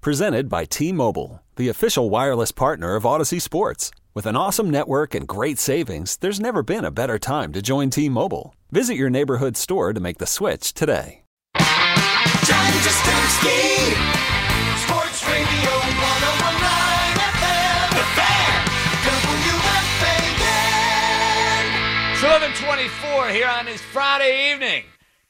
Presented by T Mobile, the official wireless partner of Audacy Sports. With an awesome network and great savings, there's never been a better time to join T Mobile. Visit your neighborhood store to make the switch today. John Jastremski, Sports Radio 1019 FM, The Fan, WFAN. It's 1124 here on this Friday evening.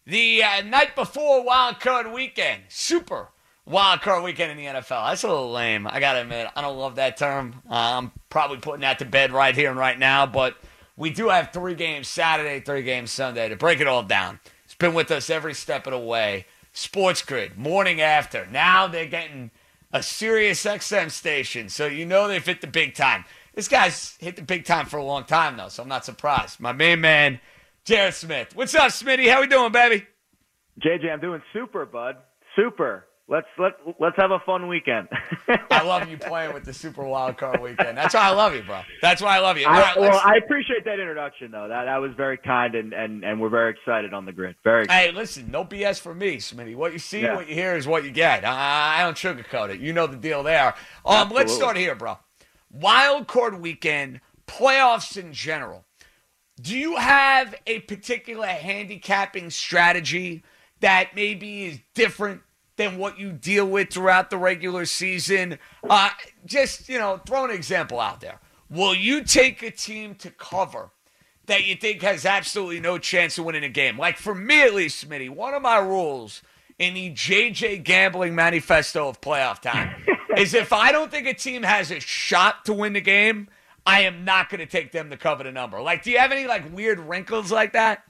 The uh, night before Wild Card Weekend. Super Wild Card Weekend in the NFL. That's a little lame. I got to admit, I don't love that term. Uh, I'm probably putting that to bed right here and right now, but we do have three games Saturday, three games Sunday to break it all down. It's been with us every step of the way. Sports Grid, morning after. Now they're getting a Sirius XM station, so you know they've hit the big time. This guy's hit the big time for a long time, though, so I'm not surprised. My main man, Jared Smith. What's up, Smitty? How we doing, baby? JJ, I'm doing super, bud. Super. Let's let let's have a fun weekend. I love you playing with the Super Wild Card Weekend. That's why I love you, bro. That's why I love you. All I, right, well, I appreciate that introduction, though. That that was very kind, and and and we're very excited on the grid. Very. Hey, listen, no BS for me, Smitty. What you see, Yeah. what you hear is what you get. I, I don't sugarcoat it. You know the deal there. Um, let's start here, bro. Wild card weekend, playoffs in general. Do you have a particular handicapping strategy that maybe is different than what you deal with throughout the regular season? Uh, just, you know, throw an example out there. Will you take a team to cover that you think has absolutely no chance of winning a game? Like for me, at least, Smitty, one of my rules in the JJ gambling manifesto of playoff time is if I don't think a team has a shot to win the game, I am not going to take them to cover the number. Like, do you have any like weird wrinkles like that?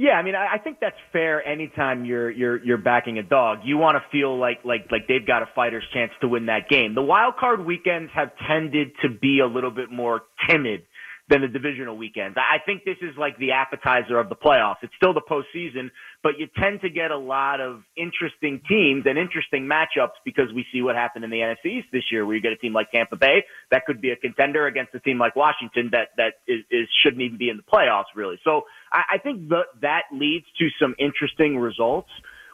Yeah, I mean, I, I think that's fair. Anytime you're you're you're backing a dog, you want to feel like like like they've got a fighter's chance to win that game. The wild card weekends have tended to be a little bit more timid than the divisional weekends. I think this is like the appetizer of the playoffs. It's still the postseason, but you tend to get a lot of interesting teams and interesting matchups because we see what happened in the NFC East this year, where you get a team like Tampa Bay that could be a contender against a team like Washington that that is, is shouldn't even be in the playoffs, really. So I, I think that that leads to some interesting results.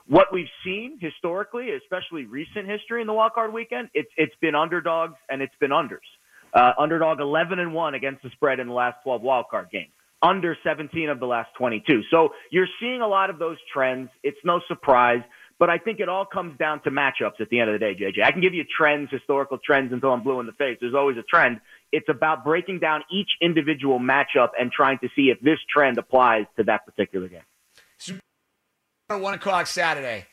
What we've seen historically, especially recent history in the wild card weekend, it's it's been underdogs and it's been unders. Uh, underdog 11 and 1 against the spread in the last 12 wildcard games. Under 17 of the last 22. So you're seeing a lot of those trends. It's no surprise, but I think it all comes down to matchups at the end of the day, JJ. I can give you trends, historical trends until I'm blue in the face. There's always a trend. It's about breaking down each individual matchup and trying to see if this trend applies to that particular game. One o'clock Saturday,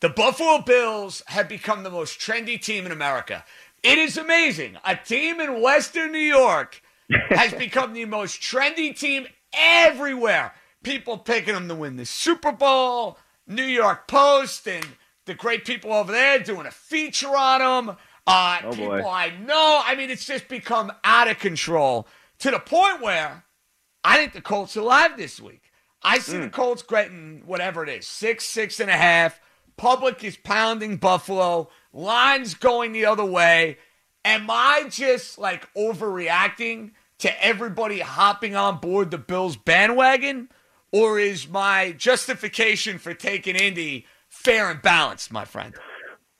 the Buffalo Bills have become the most trendy team in America. It is amazing. A team in Western New York has become the most trendy team everywhere. People picking them to win the Super Bowl, New York Post, and the great people over there doing a feature on them. Uh, Oh, people boy. I know. I mean, it's just become out of control to the point where I think the Colts are live this week. I see the Colts getting whatever it is, six, six and a half. Public is pounding Buffalo. Lines going the other way. Am I just like overreacting to everybody hopping on board the Bills bandwagon? Or is my justification for taking Indy fair and balanced, my friend?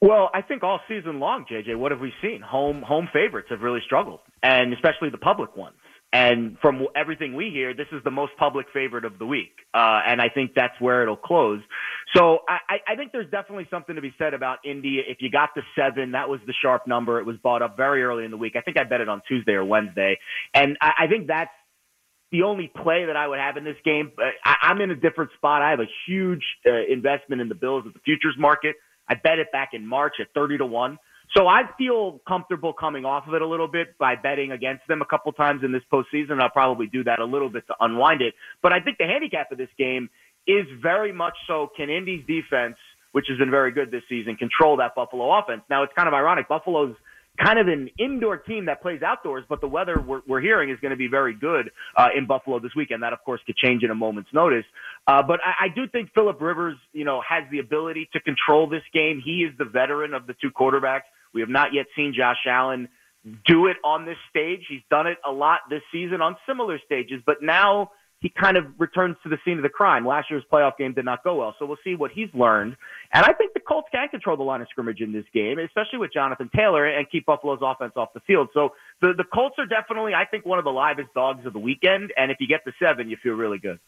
Well, I think all season long, JJ, what have we seen? Home home favorites have really struggled, and especially the public ones. And from everything we hear, this is the most public favorite of the week, uh, and I think that's where it'll close. So I, I- think there's definitely something to be said about Indy. If you got the seven, that was the sharp number. It was bought up very early in the week. I think I bet it on Tuesday or Wednesday, and I, I think that's the only play that I would have in this game. Uh, I, I'm in a different spot. I have a huge uh, investment in the Bills at the futures market. I bet it back in March at 30 to 1. So I feel comfortable coming off of it a little bit by betting against them a couple times in this postseason. I'll probably do that a little bit to unwind it. But I think the handicap of this game is very much so can Indy's defense which has been very good this season, control that Buffalo offense. Now it's kind of ironic. Buffalo's kind of an indoor team that plays outdoors, but the weather we're, we're hearing is going to be very good uh, in Buffalo this weekend. That, of course, could change in a moment's notice. Uh, but I, I do think Philip Rivers, you know, has the ability to control this game. He is the veteran of the two quarterbacks. We have not yet seen Josh Allen do it on this stage. He's done it a lot this season on similar stages, but now he kind of returns to the scene of the crime. Last year's playoff game did not go well, so we'll see what he's learned. And I think the Colts can control the line of scrimmage in this game, especially with Jonathan Taylor, and keep Buffalo's offense off the field. So the the Colts are definitely, I think, one of the livest dogs of the weekend. And if you get the seven, you feel really good.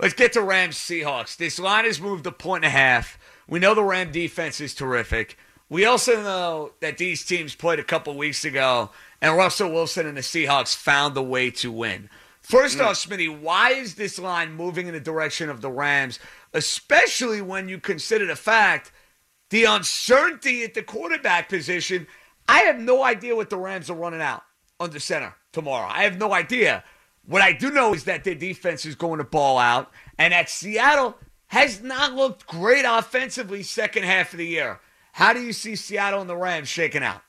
Let's get to Rams Seahawks. This line has moved a point and a half. We know the Ram defense is terrific. We also know that these teams played a couple weeks ago, and Russell Wilson and the Seahawks found the way to win. First mm. off, Smitty, why is this line moving in the direction of the Rams, especially when you consider the fact the uncertainty at the quarterback position? I have no idea what the Rams are running out under center tomorrow. I have no idea. What I do know is that their defense is going to ball out, and that Seattle has not looked great offensively second half of the year. How do you see Seattle and the Rams shaking out?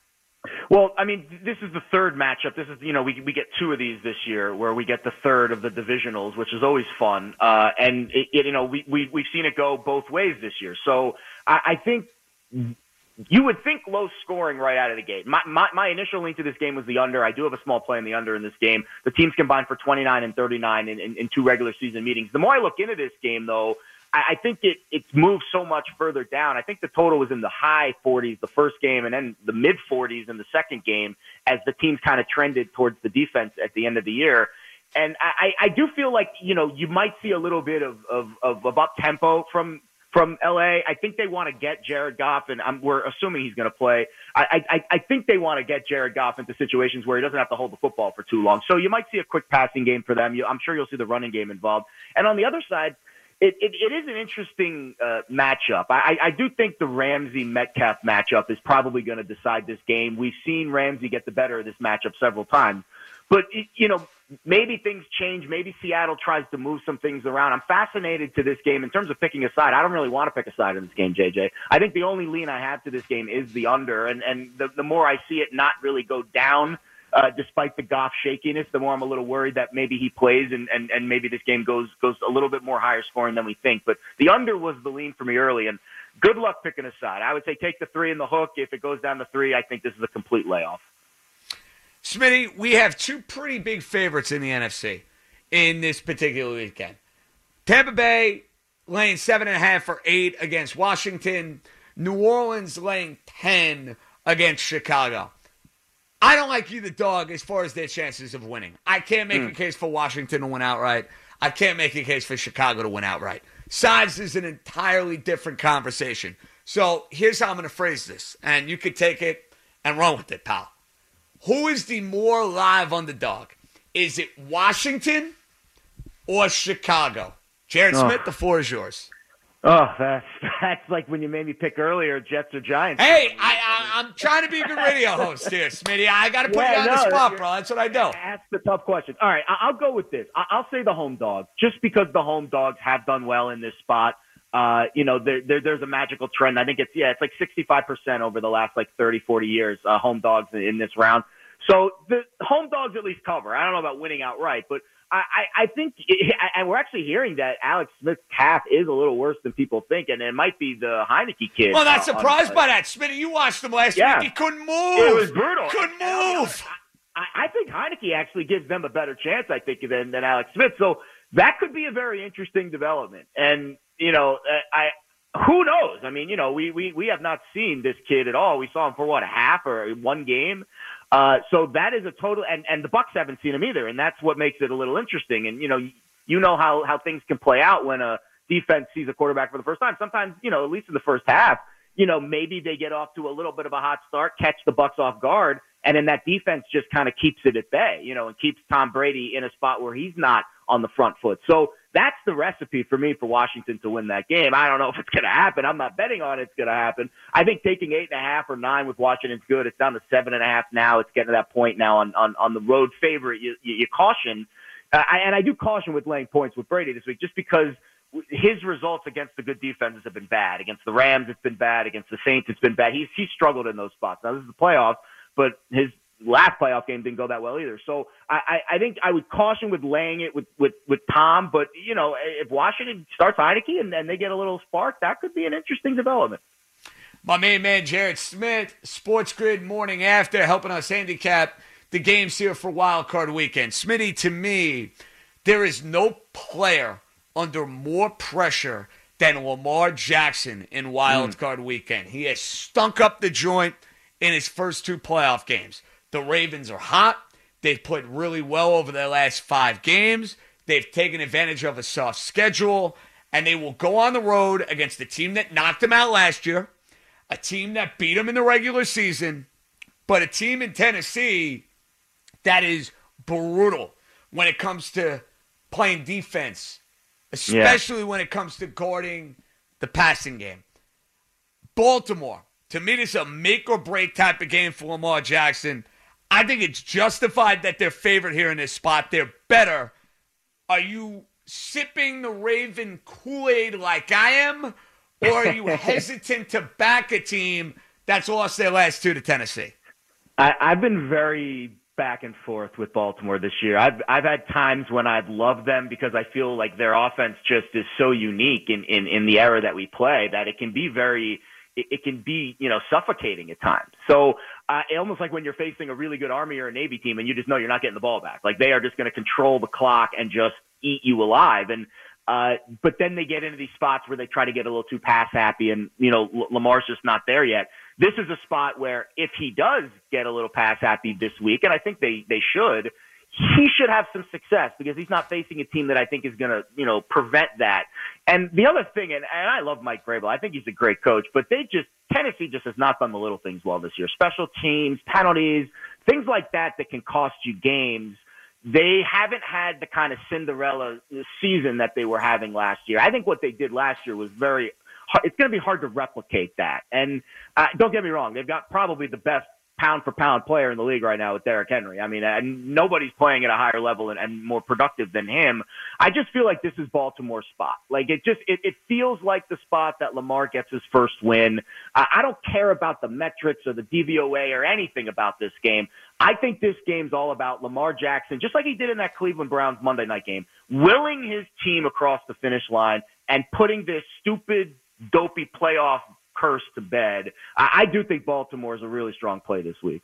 Well, I mean, this is the third matchup. This is, you know, we we get two of these this year, where we get the third of the divisionals, which is always fun. Uh, and it, it, you know, we we we've seen it go both ways this year. So I, I think you would think low scoring right out of the gate. My, my my initial lean to this game was the under. I do have a small play in the under in this game. The teams combined for 29 and 39 in, in, in two regular season meetings. The more I look into this game, though. I, think it it's moved so much further down. I think the total was in the high 40s the first game, and then the mid 40s in the second game as the teams kind of trended towards the defense at the end of the year. And I, I do feel like you know you might see a little bit of of, of, of up tempo from from LA. I think they want to get Jared Goff, and I'm, we're assuming he's going to play. I, I, I think they want to get Jared Goff into situations where he doesn't have to hold the football for too long. So you might see a quick passing game for them. You, I'm sure you'll see the running game involved. And on the other side, it, it, it is an interesting uh, matchup. I, I do think the Ramsey Metcalf matchup is probably going to decide this game. We've seen Ramsey get the better of this matchup several times, but you know maybe things change. Maybe Seattle tries to move some things around. I'm fascinated to this game in terms of picking a side. I don't really want to pick a side in this game, JJ. I think the only lean I have to this game is the under, and and the, the more I see it not really go down uh, despite the Goff shakiness, the more I'm a little worried that maybe he plays and, and, and maybe this game goes goes a little bit more higher scoring than we think. But the under was the lean for me early, and good luck picking a side. I would say take the three in the hook. If it goes down to three, I think this is a complete layoff. Smitty, we have two pretty big favorites in the NFC in this particular weekend. Tampa Bay laying seven and a half for eight against Washington. New Orleans laying ten against Chicago. I don't like either dog as far as their chances of winning. I can't make mm. a case for Washington to win outright. I can't make a case for Chicago to win outright. Size is an entirely different conversation. So here's how I'm going to phrase this, and you could take it and run with it, pal. Who is the more live underdog? Is it Washington or Chicago? Jared oh. Smith, the floor is yours. Oh, that's that's like when you made me pick earlier, Jets or Giants. Hey, I, I am trying to be a good radio host here, Smitty. I got to put yeah, you on no, the spot, bro. That's what I do. Ask the tough question. All right, I'll go with this. I'll say the home dog, just because the home dogs have done well in this spot. Uh, you know, there, there, there's a magical trend. I think it's yeah, it's like 65% over the last like 30, 40 years. Uh, home dogs in this round. So the home dogs at least cover. I don't know about winning outright, but I, I think, and we're actually hearing that Alex Smith's calf is a little worse than people think, and it might be the Heinicke kid. Well, uh, not surprised by that, Smitty. You watched him last yeah. week; he couldn't move. It was brutal. Couldn't move. I, I think Heinicke actually gives them a better chance, I think, than, than Alex Smith. So that could be a very interesting development. And you know, uh, I who knows? I mean, you know, we we we have not seen this kid at all. We saw him for what a half or one game. Uh, so that is a total, and, and the Bucs haven't seen him either, and that's what makes it a little interesting. And you know, you know how how things can play out when a defense sees a quarterback for the first time. Sometimes, you know, at least in the first half, you know, maybe they get off to a little bit of a hot start, catch the Bucs off guard, and then that defense just kind of keeps it at bay, you know, and keeps Tom Brady in a spot where he's not on the front foot. So that's the recipe for me for Washington to win that game. I don't know if it's going to happen. I'm not betting on it's going to happen. I think taking eight and a half or nine with Washington's good. It's down to seven and a half now. It's getting to that point now on on, on the road favorite. You, you, you caution, uh, and I do caution with laying points with Brady this week, just because his results against the good defenses have been bad. Against the Rams, it's been bad. Against the Saints, it's been bad. He's he's struggled in those spots. Now this is the playoffs, but his last playoff game didn't go that well either. So I, I, I think I would caution with laying it with, with, with Tom. But you know, if Washington starts Heinicke and then they get a little spark, that could be an interesting development. My main man, Jared Smith, Sports Grid Morning After, helping us handicap the games here for Wild Card Weekend. Smitty, to me, there is no player under more pressure than Lamar Jackson in Wild hmm. Card Weekend. He has stunk up the joint in his first two playoff games. The Ravens are hot. They've played really well over their last five games. They've taken advantage of a soft schedule, and they will go on the road against a team that knocked them out last year, a team that beat them in the regular season, but a team in Tennessee that is brutal when it comes to playing defense, especially when it comes to guarding the passing game. Baltimore, to me, this is a make or break type of game for Lamar Jackson. I think it's justified that they're favored here in this spot. They're better. Are you sipping the Raven Kool Aid like I am, or are you hesitant to back a team that's lost their last two to Tennessee? I, I've been very back and forth with Baltimore this year. I've I've had times when I've loved them because I feel like their offense just is so unique in in, in the era that we play that it can be very it, it can be you know suffocating at times. So uh, almost like when you're facing a really good Army or a Navy team and you just know you're not getting the ball back. Like they are just going to control the clock and just eat you alive. And uh, but then they get into these spots where they try to get a little too pass happy, and you know L- Lamar's just not there yet. This is a spot where if he does get a little pass happy this week, and I think they they should, he should have some success because he's not facing a team that I think is going to you know prevent that. And the other thing, and, and I love Mike Vrabel, I think he's a great coach, but they just Tennessee just has not done the little things well this year. Special teams, penalties, things like that that can cost you games they haven't had the kind of Cinderella season that they were having last year. I think what they did last year was very. It's going to be hard to replicate that. And uh, don't get me wrong, they've got probably the best pound for pound player in the league right now with Derrick Henry. I mean, and nobody's playing at a higher level and, and more productive than him. I just feel like this is Baltimore's spot. Like it just it, it feels like the spot that Lamar gets his first win. I, I don't care about the metrics or the DVOA or anything about this game. I think this game's all about Lamar Jackson, just like he did in that Cleveland Browns Monday night game, willing his team across the finish line and putting this stupid, dopey playoff curse to bed. I, I do think Baltimore is a really strong play this week.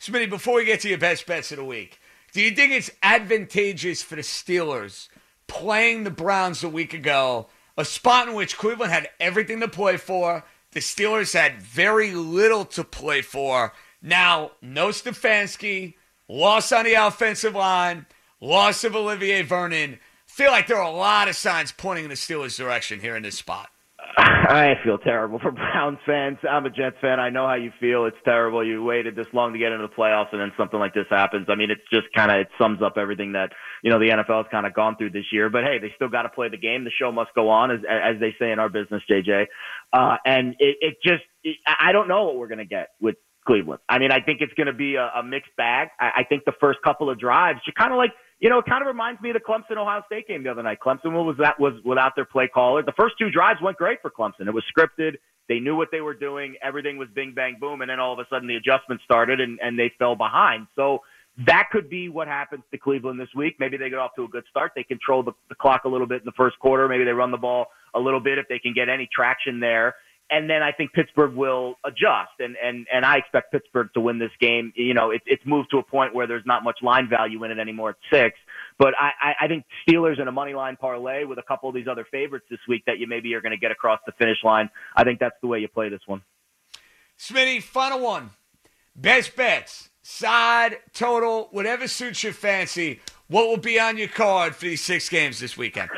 Smitty, before we get to your best bets of the week, do you think it's advantageous for the Steelers playing the Browns a week ago, a spot in which Cleveland had everything to play for? The Steelers had very little to play for. Now, no Stefanski, loss on the offensive line, loss of Olivier Vernon. Feel like there are a lot of signs pointing in the Steelers' direction here in this spot. I feel terrible for Browns fans. I'm a Jets fan. I know how you feel. It's terrible. You waited this long to get into the playoffs, and then something like this happens. I mean, it's just kind of it sums up everything that you know the NFL has kind of gone through this year. But hey, they still got to play the game. The show must go on, as as they say in our business, JJ. Uh, and it, it just it, I don't know what we're gonna get with Cleveland. I mean, I think it's going to be a, a mixed bag. I, I think the first couple of drives, you're kind of like, you know, it kind of reminds me of the Clemson Ohio State game the other night. Clemson was that was without their play caller. The first two drives went great for Clemson. It was scripted. They knew what they were doing. Everything was bing bang boom, and then all of a sudden the adjustment started and, and they fell behind. So that could be what happens to Cleveland this week. Maybe they get off to a good start. They control the, the clock a little bit in the first quarter. Maybe they run the ball a little bit if they can get any traction there and then I think Pittsburgh will adjust, and and and I expect Pittsburgh to win this game. You know, it, it's moved to a point where there's not much line value in it anymore at six. But I, I, I think Steelers in a money line parlay with a couple of these other favorites this week that you maybe are going to get across the finish line. I think that's the way you play this one. Smitty, final one. Best bets, side, total, whatever suits your fancy. What will be on your card for these six games this weekend?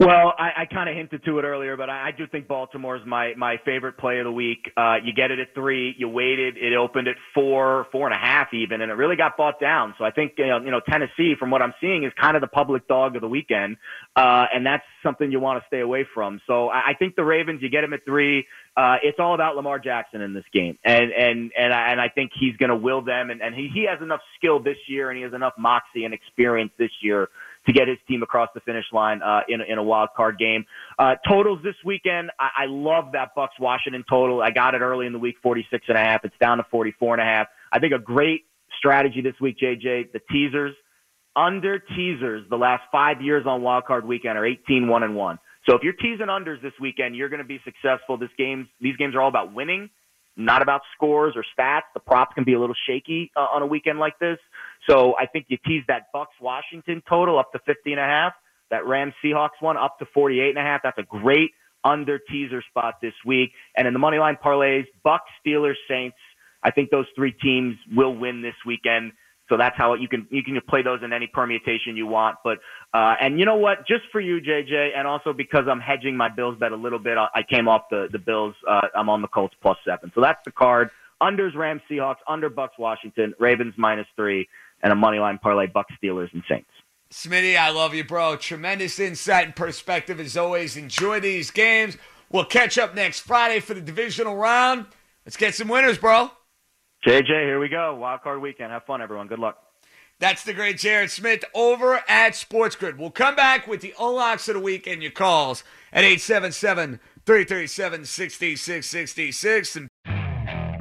Well, I, I kind of hinted to it earlier, but I, I do think Baltimore is my my favorite play of the week. Uh, you get it at three. You waited. It opened at four, four and a half even, and it really got bought down. So I think you know, you know Tennessee, from what I'm seeing, is kind of the public dog of the weekend, uh, and that's something you want to stay away from. So I, I think the Ravens. You get them at three. Uh, it's all about Lamar Jackson in this game, and and and I, and I think he's going to will them, and, and he he has enough skill this year, and he has enough moxie and experience this year to get his team across the finish line uh, in, in a wild card game. Uh, totals this weekend, I, I love that Bucs Washington total. I got it early in the week, 46 and a half. It's down to 44 and a half. I think a great strategy this week, JJ, the teasers. Under teasers, the last five years on wild card weekend are 18 1 and 1. So if you're teasing unders this weekend, you're going to be successful. This games, these games are all about winning, not about scores or stats. The props can be a little shaky uh, on a weekend like this. So I think you tease that Bucs Washington total up to 50 and a half. That Rams Seahawks one up to 48 and a half. That's a great under teaser spot this week. And in the money line parlays, Bucs, Steelers, Saints. I think those three teams will win this weekend. So that's how you can you can play those in any permutation you want. But uh, and you know what? Just for you, JJ, and also because I'm hedging my Bills bet a little bit, I came off the the Bills. Uh, I'm on the Colts plus seven. So that's the card. Unders Rams Seahawks, under Bucs Washington, Ravens minus three, and a money line parlay Bucs Steelers and Saints. Smitty, I love you, bro. Tremendous insight and perspective as always. Enjoy these games. We'll catch up next Friday for the divisional round. Let's get some winners, bro. JJ, here we go. Wild card weekend. Have fun, everyone. Good luck. That's the great Jared Smith over at Sports Grid. We'll come back with the unlocks of the week and your calls at 877 337 6666.